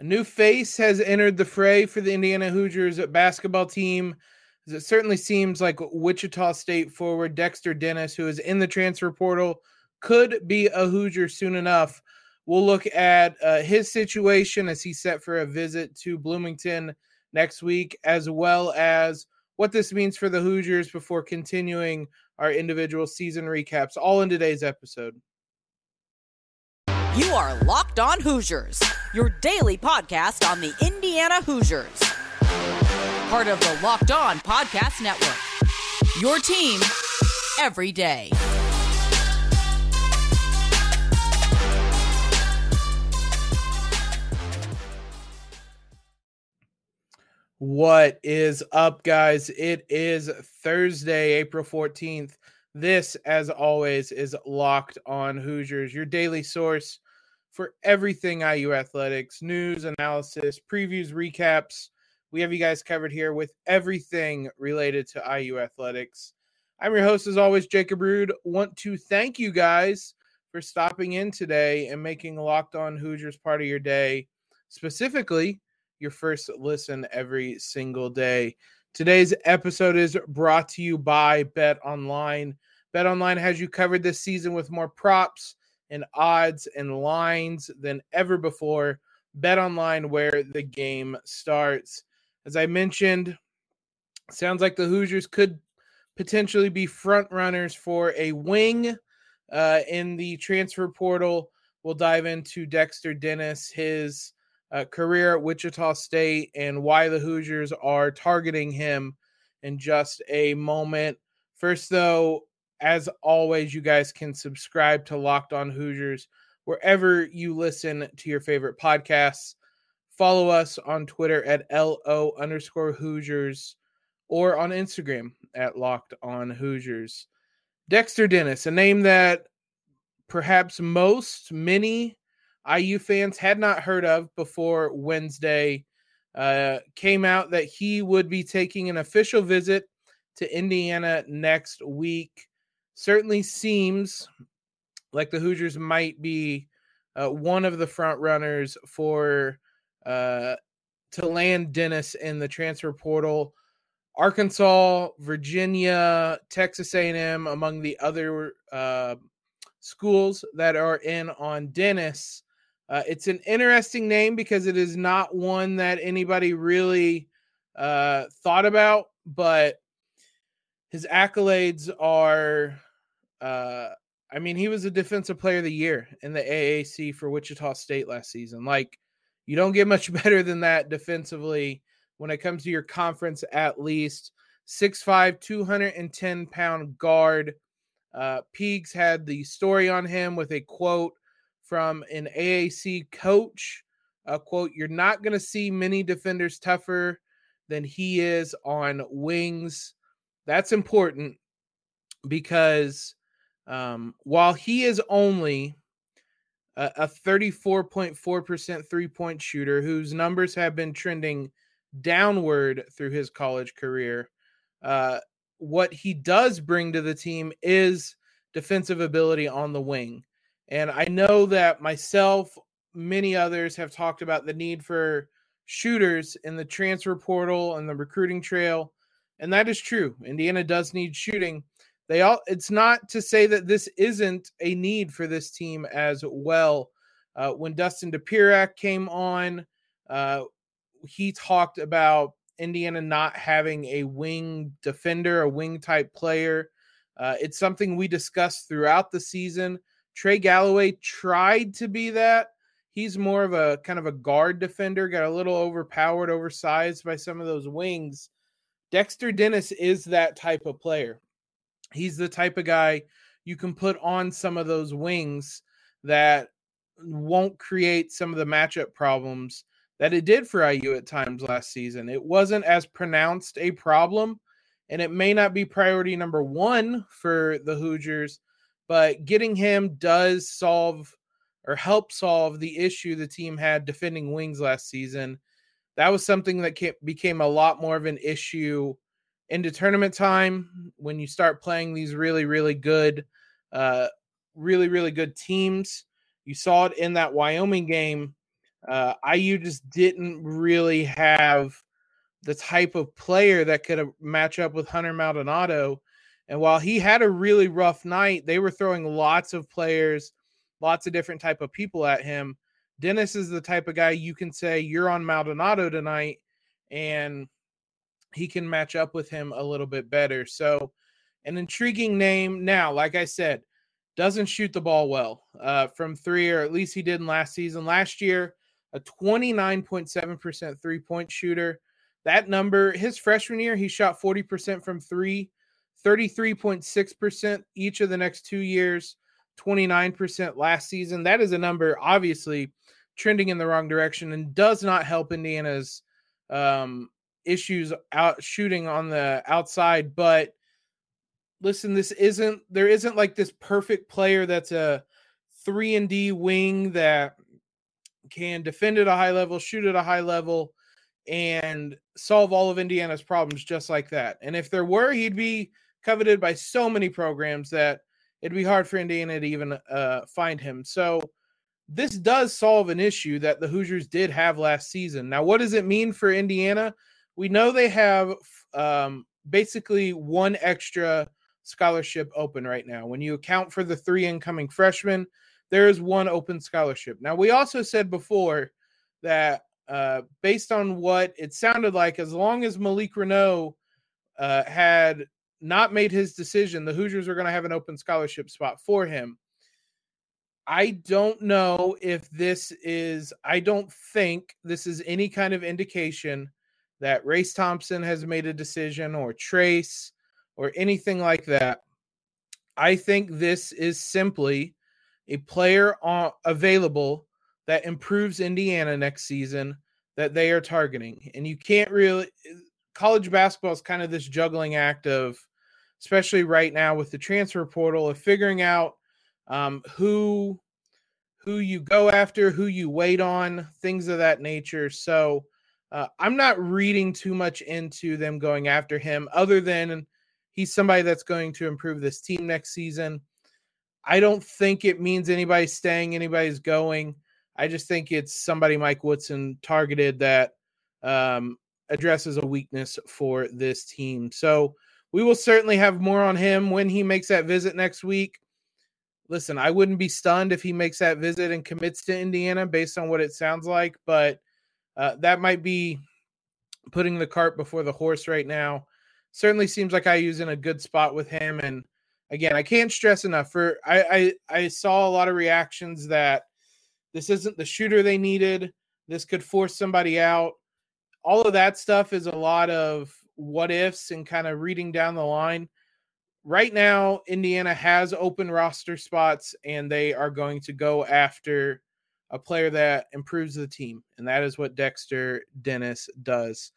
A new face has entered the fray for the Indiana Hoosiers basketball team. It certainly seems like Wichita State forward Dexter Dennis, who is in the transfer portal, could be a Hoosier soon enough. We'll look at uh, his situation as he's set for a visit to Bloomington next week, as well as what this means for the Hoosiers before continuing our individual season recaps, all in today's episode. You are Locked On Hoosiers, your daily podcast on the Indiana Hoosiers. Part of the Locked On Podcast Network. Your team every day. What is up, guys? It is Thursday, April 14th. This, as always, is Locked On Hoosiers, your daily source for everything IU athletics news, analysis, previews, recaps. We have you guys covered here with everything related to IU athletics. I'm your host, as always, Jacob Rude. Want to thank you guys for stopping in today and making Locked On Hoosiers part of your day, specifically your first listen every single day. Today's episode is brought to you by Bet Online. Bet Online has you covered this season with more props and odds and lines than ever before. Bet online where the game starts. As I mentioned, sounds like the Hoosiers could potentially be front runners for a wing uh, in the transfer portal. We'll dive into Dexter Dennis, his uh, career at Wichita State, and why the Hoosiers are targeting him in just a moment. First, though, as always, you guys can subscribe to Locked On Hoosiers wherever you listen to your favorite podcasts. Follow us on Twitter at LO underscore Hoosiers or on Instagram at Locked On Hoosiers. Dexter Dennis, a name that perhaps most, many IU fans had not heard of before Wednesday. Uh, came out that he would be taking an official visit to Indiana next week certainly seems like the Hoosiers might be uh, one of the front runners for uh, to land Dennis in the transfer portal. Arkansas, Virginia, Texas A&M, among the other uh, schools that are in on Dennis. Uh, it's an interesting name because it is not one that anybody really uh, thought about, but his accolades are uh, I mean, he was a defensive player of the year in the AAC for Wichita State last season. Like, you don't get much better than that defensively when it comes to your conference, at least. 6'5, 210 pound guard. Uh, Peegs had the story on him with a quote from an AAC coach. A quote, You're not going to see many defenders tougher than he is on wings. That's important because um, while he is only a, a 34.4% three point shooter whose numbers have been trending downward through his college career, uh, what he does bring to the team is defensive ability on the wing. And I know that myself, many others have talked about the need for shooters in the transfer portal and the recruiting trail. And that is true. Indiana does need shooting. They all it's not to say that this isn't a need for this team as well. Uh, when Dustin Dopirak came on, uh, he talked about Indiana not having a wing defender, a wing type player. Uh, it's something we discussed throughout the season. Trey Galloway tried to be that. He's more of a kind of a guard defender, got a little overpowered, oversized by some of those wings. Dexter Dennis is that type of player he's the type of guy you can put on some of those wings that won't create some of the matchup problems that it did for IU at times last season. It wasn't as pronounced a problem, and it may not be priority number one for the Hoosiers, but getting him does solve or help solve the issue the team had defending wings last season. That was something that became a lot more of an issue into tournament time when you start playing these really really good uh really really good teams you saw it in that wyoming game Uh, IU just didn't really have the type of player that could match up with Hunter Maldonado. And while he had a really rough night, they were throwing lots of players, lots of different type of people at him. Dennis is the type of guy you can say you're on Maldonado tonight, and he can match up with him a little bit better. So, an intriguing name. Now, like I said, doesn't shoot the ball well uh, from three, or at least he did in last season. Last year, a 29.7% three point shooter. That number, his freshman year, he shot 40% from three, 33.6% each of the next two years, 29% last season. That is a number, obviously, trending in the wrong direction and does not help Indiana's um, issues out shooting on the outside. But listen, this isn't there isn't like this perfect player that's a three and D wing that can defend at a high level, shoot at a high level, and solve all of Indiana's problems just like that. And if there were, he'd be coveted by so many programs that it'd be hard for Indiana to even uh, find him. So this does solve an issue that the Hoosiers did have last season. Now, what does it mean for Indiana? We know they have um, basically one extra scholarship open right now. When you account for the three incoming freshmen, there is one open scholarship. Now, we also said before that uh, based on what it sounded like, as long as Malik Reneau uh, had not made his decision, the Hoosiers were going to have an open scholarship spot for him. I don't know if this is, I don't think this is any kind of indication that Race Thompson has made a decision or Trayce or anything like that. I think this is simply a player on, available that improves Indiana next season that they are targeting. And you can't really, college basketball is kind of this juggling act of, especially right now with the transfer portal, of figuring out um, who who you go after, who you wait on, things of that nature. So uh, I'm not reading too much into them going after him, other than he's somebody that's going to improve this team next season. I don't think it means anybody's staying, anybody's going. I just think it's somebody Mike Woodson targeted that um, addresses a weakness for this team. So we will certainly have more on him when he makes that visit next week. Listen, I wouldn't be stunned if he makes that visit and commits to Indiana based on what it sounds like, but uh, that might be putting the cart before the horse right now. Certainly seems like IU's in a good spot with him and again, I can't stress enough for I, I I saw a lot of reactions that this isn't the shooter they needed. This could force somebody out. All of that stuff is a lot of what ifs and kind of reading down the line. Right now, Indiana has open roster spots and they are going to go after a player that improves the team. And that is what Dexter Dennis does.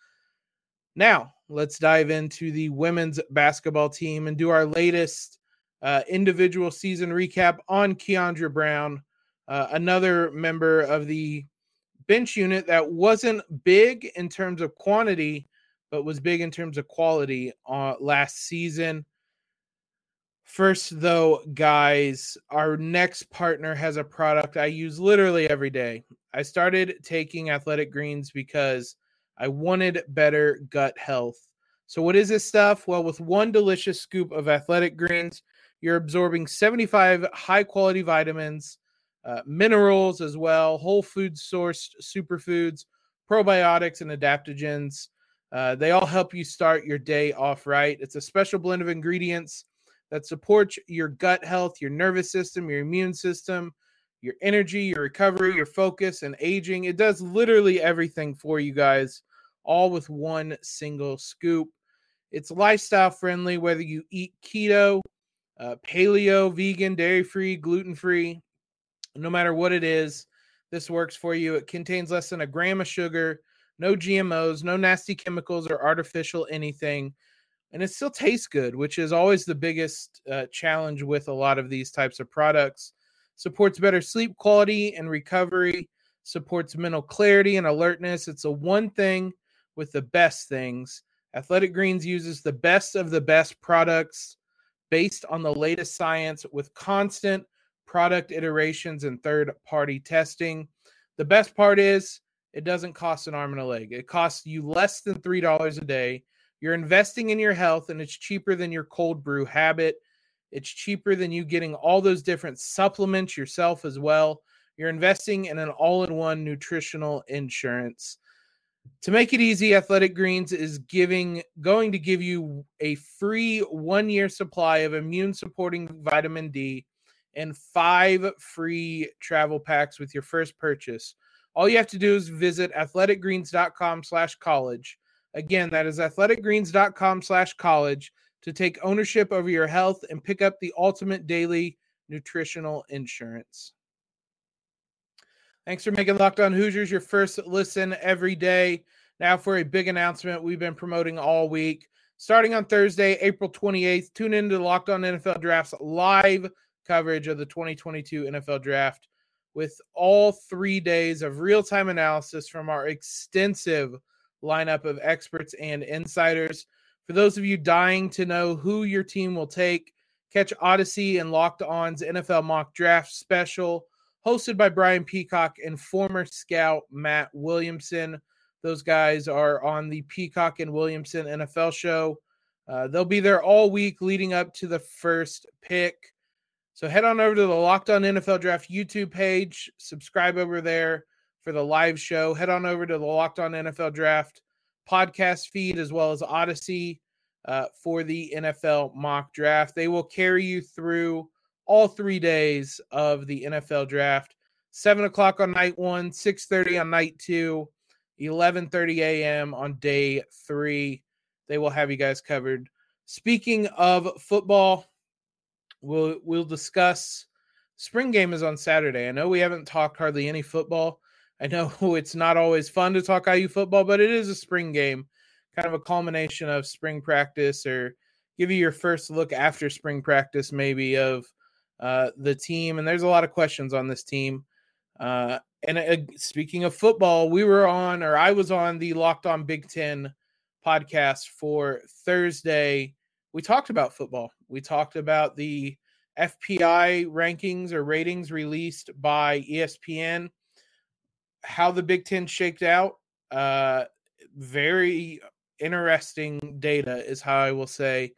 Now, let's dive into the women's basketball team and do our latest uh, individual season recap on Kiandra Browne, uh, another member of the bench unit that wasn't big in terms of quantity, but was big in terms of quality uh, last season. First, though, guys, our next partner has a product I use literally every day. I started taking athletic greens because I wanted better gut health. So, what is this stuff? Well, with one delicious scoop of athletic greens, you're absorbing 75 high quality vitamins, uh, minerals as well, whole food sourced superfoods, probiotics, and adaptogens. Uh, they all help you start your day off right. It's a special blend of ingredients that supports your gut health, your nervous system, your immune system, your energy, your recovery, your focus, and aging. It does literally everything for you guys, all with one single scoop. It's lifestyle friendly, whether you eat keto, uh, paleo, vegan, dairy free, gluten free, no matter what it is, this works for you. It contains less than a gram of sugar, no GMOs, no nasty chemicals or artificial anything. And it still tastes good, which is always the biggest uh, challenge with a lot of these types of products. Supports better sleep quality and recovery, supports mental clarity and alertness. It's a one thing with the best things. Athletic Greens uses the best of the best products based on the latest science with constant product iterations and third party testing. The best part is it doesn't cost an arm and a leg. It costs you less than $3 a day. You're investing in your health and it's cheaper than your cold brew habit. It's cheaper than you getting all those different supplements yourself as well. You're investing in an all in one nutritional insurance. To make it easy, Athletic Greens is giving going to give you a free 1-year supply of immune supporting vitamin D and 5 free travel packs with your first purchase. All you have to do is visit athleticgreens.com/college. Again, that is athleticgreens.com slash college to take ownership over your health and pick up the ultimate daily nutritional insurance. Thanks for making Locked On Hoosiers your first listen every day. Now, for a big announcement we've been promoting all week. Starting on Thursday, April 28th, tune in to Locked On NFL Drafts live coverage of the 2022 NFL Draft with all three days of real time analysis from our extensive lineup of experts and insiders. For those of you dying to know who your team will take, catch Audacy and Locked On's NFL Mock Draft special hosted by Brian Peacock and former scout Matt Williamson. Those guys are on the Peacock and Williamson NFL show. Uh, they'll be there all week leading up to the first pick. So head on over to the Locked On NFL Draft YouTube page, subscribe over there for the live show. Head on over to the Locked On NFL Draft podcast feed as well as Audacy uh, for the NFL mock draft. They will carry you through all three days of the NFL draft. Seven o'clock on night one, six thirty on night two, eleven thirty a.m. on day three. They will have you guys covered. Speaking of football, we'll we'll discuss. Spring game is on Saturday. I know we haven't talked hardly any football. I know it's not always fun to talk IU football, but it is a spring game, kind of a culmination of spring practice or give you your first look after spring practice, maybe of uh, the team, and there's a lot of questions on this team. Uh, and uh, speaking of football, we were on, or I was on the Locked On Big Ten podcast for Thursday. We talked about football. We talked about the FPI rankings or ratings released by ESPN, how the Big Ten shaked out. Uh, very interesting data, is how I will say.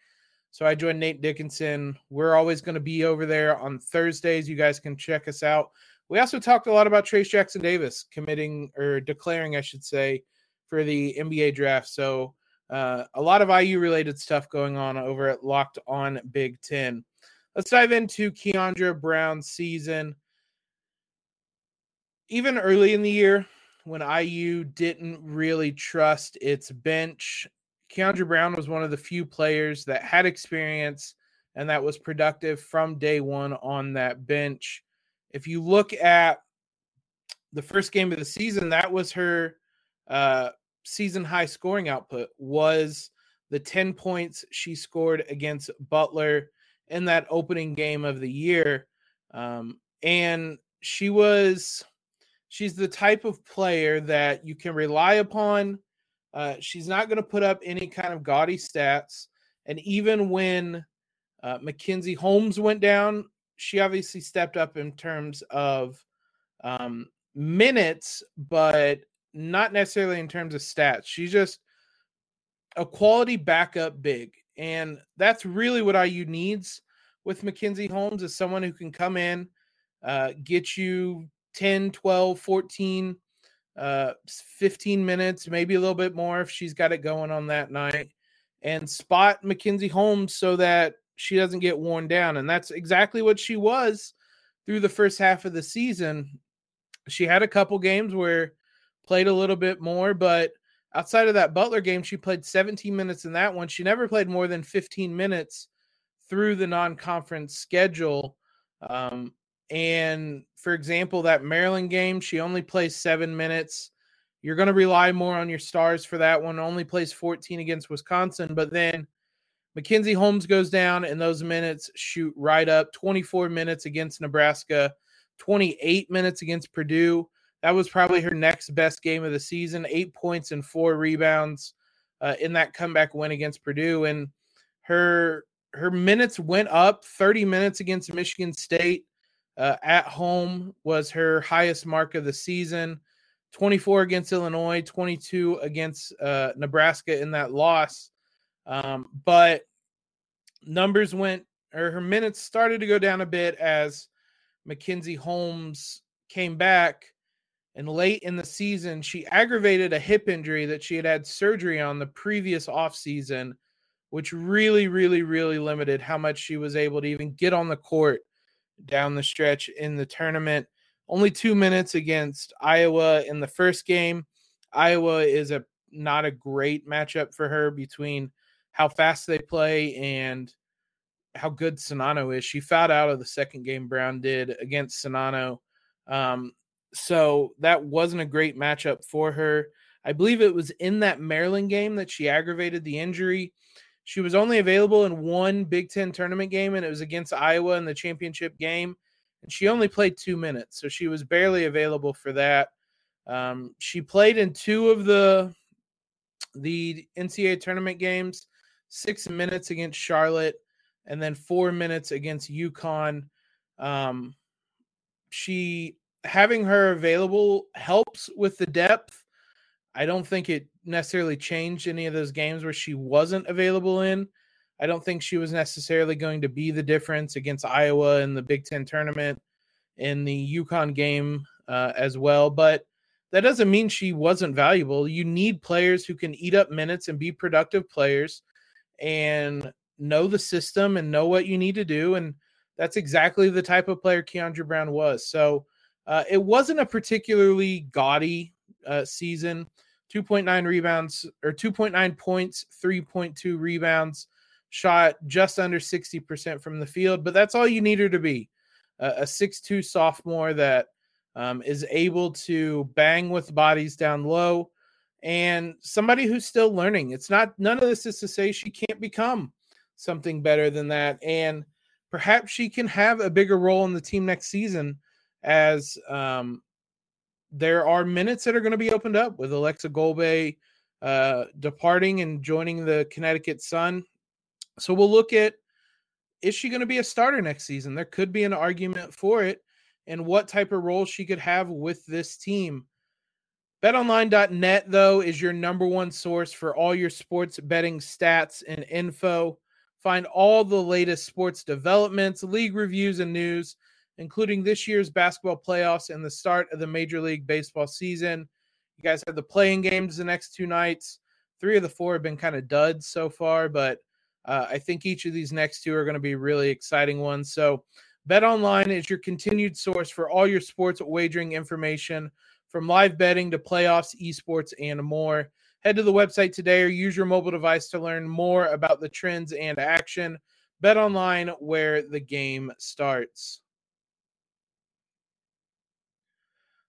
So I joined Nate Dickinson. We're always going to be over there on Thursdays. You guys can check us out. We also talked a lot about Trayce Jackson Davis committing or declaring, I should say, for the NBA draft. So uh, a lot of IU related stuff going on over at Locked On Big Ten. Let's dive into Kiandra Browne's season. Even early in the year, when IU didn't really trust its bench Kiandra Browne was one of the few players that had experience and that was productive from day one on that bench. If you look at the first game of the season, that was her uh, season high scoring output was the 10 points she scored against Butler in that opening game of the year. Um, and she was she's the type of player that you can rely upon uh, she's not going to put up any kind of gaudy stats. And even when uh, Mackenzie Holmes went down, she obviously stepped up in terms of um, minutes, but not necessarily in terms of stats. She's just a quality backup big. And that's really what IU needs with Mackenzie Holmes is someone who can come in, uh, get you 10, 12, 14 uh 15 minutes, maybe a little bit more if she's got it going on that night, and spot Mackenzie Holmes so that she doesn't get worn down. And that's exactly what she was through the first half of the season. She had a couple games where played a little bit more, but outside of that Butler game, she played 17 minutes in that one. She never played more than 15 minutes through the non-conference schedule. Um, and for example, that Maryland game, she only plays seven minutes. You're going to rely more on your stars for that one. Only plays 14 against Wisconsin, but then Mackenzie Holmes goes down, and those minutes shoot right up 24 minutes against Nebraska, 28 minutes against Purdue. That was probably her next best game of the season. Eight points and four rebounds uh, in that comeback win against Purdue, and her her minutes went up. 30 minutes against Michigan State, uh, at home was her highest mark of the season 24 against Illinois, 22 against uh, Nebraska in that loss. Um, but numbers went, or her minutes started to go down a bit as Mackenzie Holmes came back. And late in the season, she aggravated a hip injury that she had had surgery on the previous offseason, which really, really, really limited how much she was able to even get on the court down the stretch in the tournament. Only two minutes against Iowa in the first game. Iowa is a not a great matchup for her between how fast they play and how good Czinano is. She fouled out of the second game Brown did against Czinano. Um, so that wasn't a great matchup for her. I believe it was in that Maryland game that she aggravated the injury. She was only available in one Big Ten tournament game, and it was against Iowa in the championship game. And she only played two minutes, so she was barely available for that. Um, she played in two of the the NCAA tournament games, six minutes against Charlotte, and then four minutes against UConn. Um, she having her available helps with the depth. I don't think it necessarily changed any of those games where she wasn't available in. I don't think she was necessarily going to be the difference against Iowa in the Big Ten tournament, in the UConn game uh, as well. But that doesn't mean she wasn't valuable. You need players who can eat up minutes and be productive players and know the system and know what you need to do. And that's exactly the type of player Kiandra Browne was. So uh, it wasn't a particularly gaudy uh, season. 2.9 rebounds or 2.9 points, 3.2 rebounds, shot just under 60% from the field, but that's all you need her to be. Uh, a 6'2 sophomore that um, is able to bang with bodies down low and somebody who's still learning. It's not, none of this is to say she can't become something better than that. And perhaps she can have a bigger role in the team next season as um, there are minutes that are going to be opened up with Aleksa Gulbe uh, departing and joining the Connecticut Sun. So we'll look at is she going to be a starter next season? There could be an argument for it, and what type of role she could have with this team. BetOnline.net, though, is your number one source for all your sports betting stats and info. Find all the latest sports developments, league reviews, and news including this year's basketball playoffs and the start of the Major League Baseball season. You guys have the playing games the next two nights. Three of the four have been kind of duds so far, but uh, I think each of these next two are going to be really exciting ones. So, Bet Online is your continued source for all your sports wagering information from live betting to playoffs, esports, and more. Head to the website today or use your mobile device to learn more about the trends and action. Bet Online, where the game starts.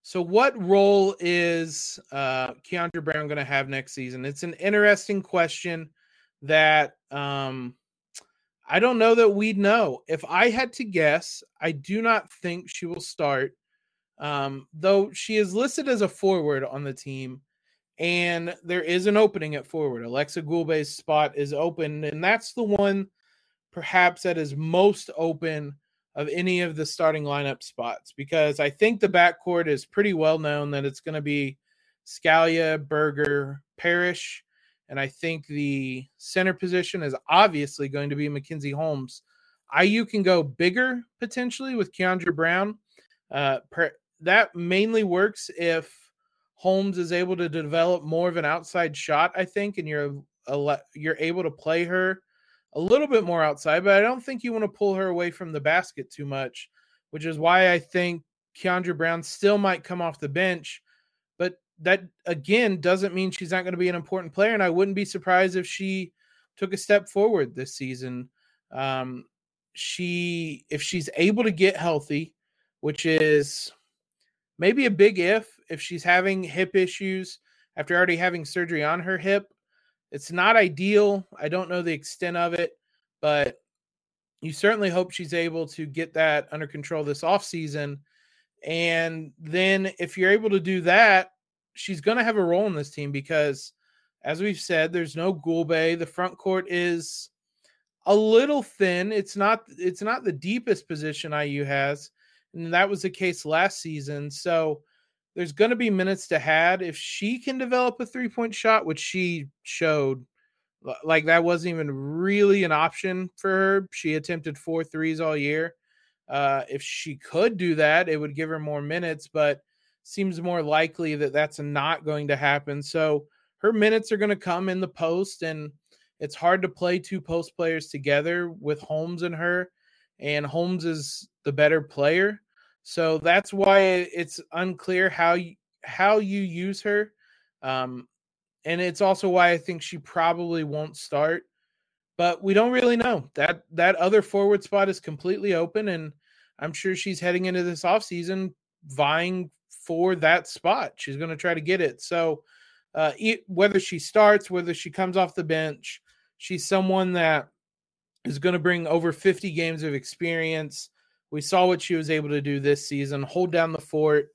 So, what role is uh, Kiandra Browne going to have next season? It's an interesting question that um, I don't know that we'd know. If I had to guess, I do not think she will start, um, though she is listed as a forward on the team, and there is an opening at forward. Aleksa Gulbe's spot is open, and that's the one perhaps that is most open of any of the starting lineup spots because I think the backcourt is pretty well known that it's going to be Scalia, Berger, Parrish, and I think the center position is obviously going to be Mackenzie Holmes. IU can go bigger potentially with Kiandra Browne. Uh, per, that mainly works if Holmes is able to develop more of an outside shot, I think, and you're you're able to play her a little bit more outside, but I don't think you want to pull her away from the basket too much, which is why I think Kiandra Browne still might come off the bench. But that again doesn't mean she's not going to be an important player, and I wouldn't be surprised if she took a step forward this season. Um, she, if she's able to get healthy, which is maybe a big if, if she's having hip issues after already having surgery on her hip, it's not ideal. I don't know the extent of it, but you certainly hope she's able to get that under control this offseason. And then if you're able to do that, she's going to have a role in this team because, as we've said, there's no Gulbe. The front court is a little thin. It's not it's not the deepest position IU has. And that was the case last season. So there's going to be minutes to had if she can develop a three point shot, which she showed like that wasn't even really an option for her. She attempted four threes all year. Uh, if she could do that, it would give her more minutes, but seems more likely that that's not going to happen. So her minutes are going to come in the post, and it's hard to play two post players together with Holmes and her. And Holmes is the better player, so that's why it's unclear how you how you use her. Um, and it's also why I think she probably won't start. But we don't really know. That that other forward spot is completely open and I'm sure she's heading into this offseason vying for that spot. She's going to try to get it. So uh, whether she starts, whether she comes off the bench, she's someone that is going to bring over 50 games of experience. We saw what she was able to do this season, hold down the fort.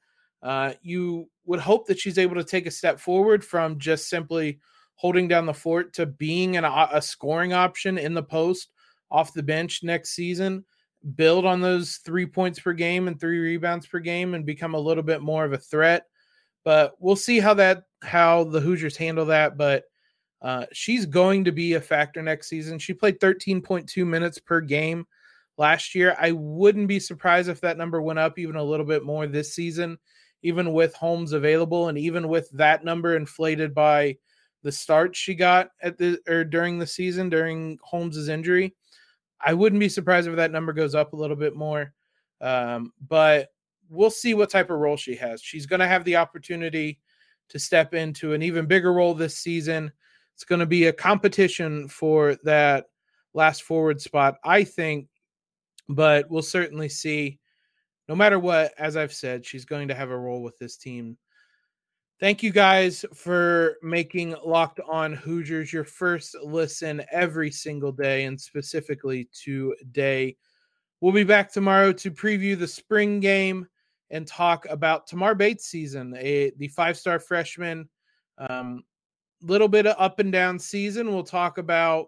Uh, you would hope that she's able to take a step forward from just simply holding down the fort to being an, a scoring option in the post off the bench next season. Build on those three points per game and three rebounds per game and become a little bit more of a threat. But we'll see how that how the Hoosiers handle that. But uh, she's going to be a factor next season. She played 13.2 minutes per game last year. I wouldn't be surprised if that number went up even a little bit more this season even with Holmes available and even with that number inflated by the start she got at the or during the season during Holmes's injury. I wouldn't be surprised if that number goes up a little bit more. Um, but we'll see what type of role she has. She's going to have the opportunity to step into an even bigger role this season. It's going to be a competition for that last forward spot, I think, but we'll certainly see no matter what, as I've said, she's going to have a role with this team. Thank you guys for making Locked On Hoosiers your first listen every single day, and specifically today. We'll be back tomorrow to preview the spring game and talk about Tamar Bates' season, a, the five star freshman. Um, little bit of up and down season. We'll talk about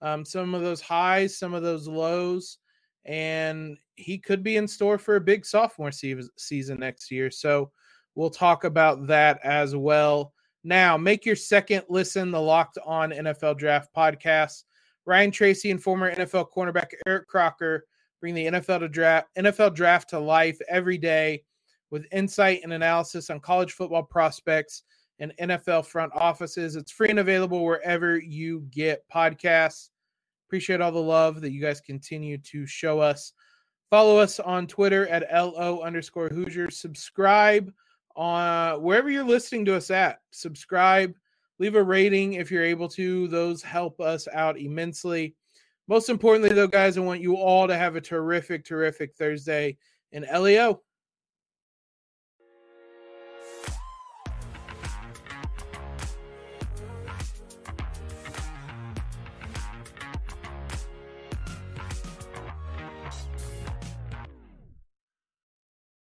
um, some of those highs, some of those lows, and he could be in store for a big sophomore season next year. So we'll talk about that as well. Now, make your second listen the Locked On NFL Draft podcast. Ryan Tracy and former NFL cornerback Eric Crocker bring the NFL to draft NFL draft to life every day with insight and analysis on college football prospects and NFL front offices. It's free and available wherever you get podcasts. Appreciate all the love that you guys continue to show us. Follow us on Twitter at LO underscore Hoosier. Subscribe on wherever you're listening to us at. Subscribe, leave a rating if you're able to. Those help us out immensely. Most importantly, though, guys, I want you all to have a terrific, terrific Thursday in LEO.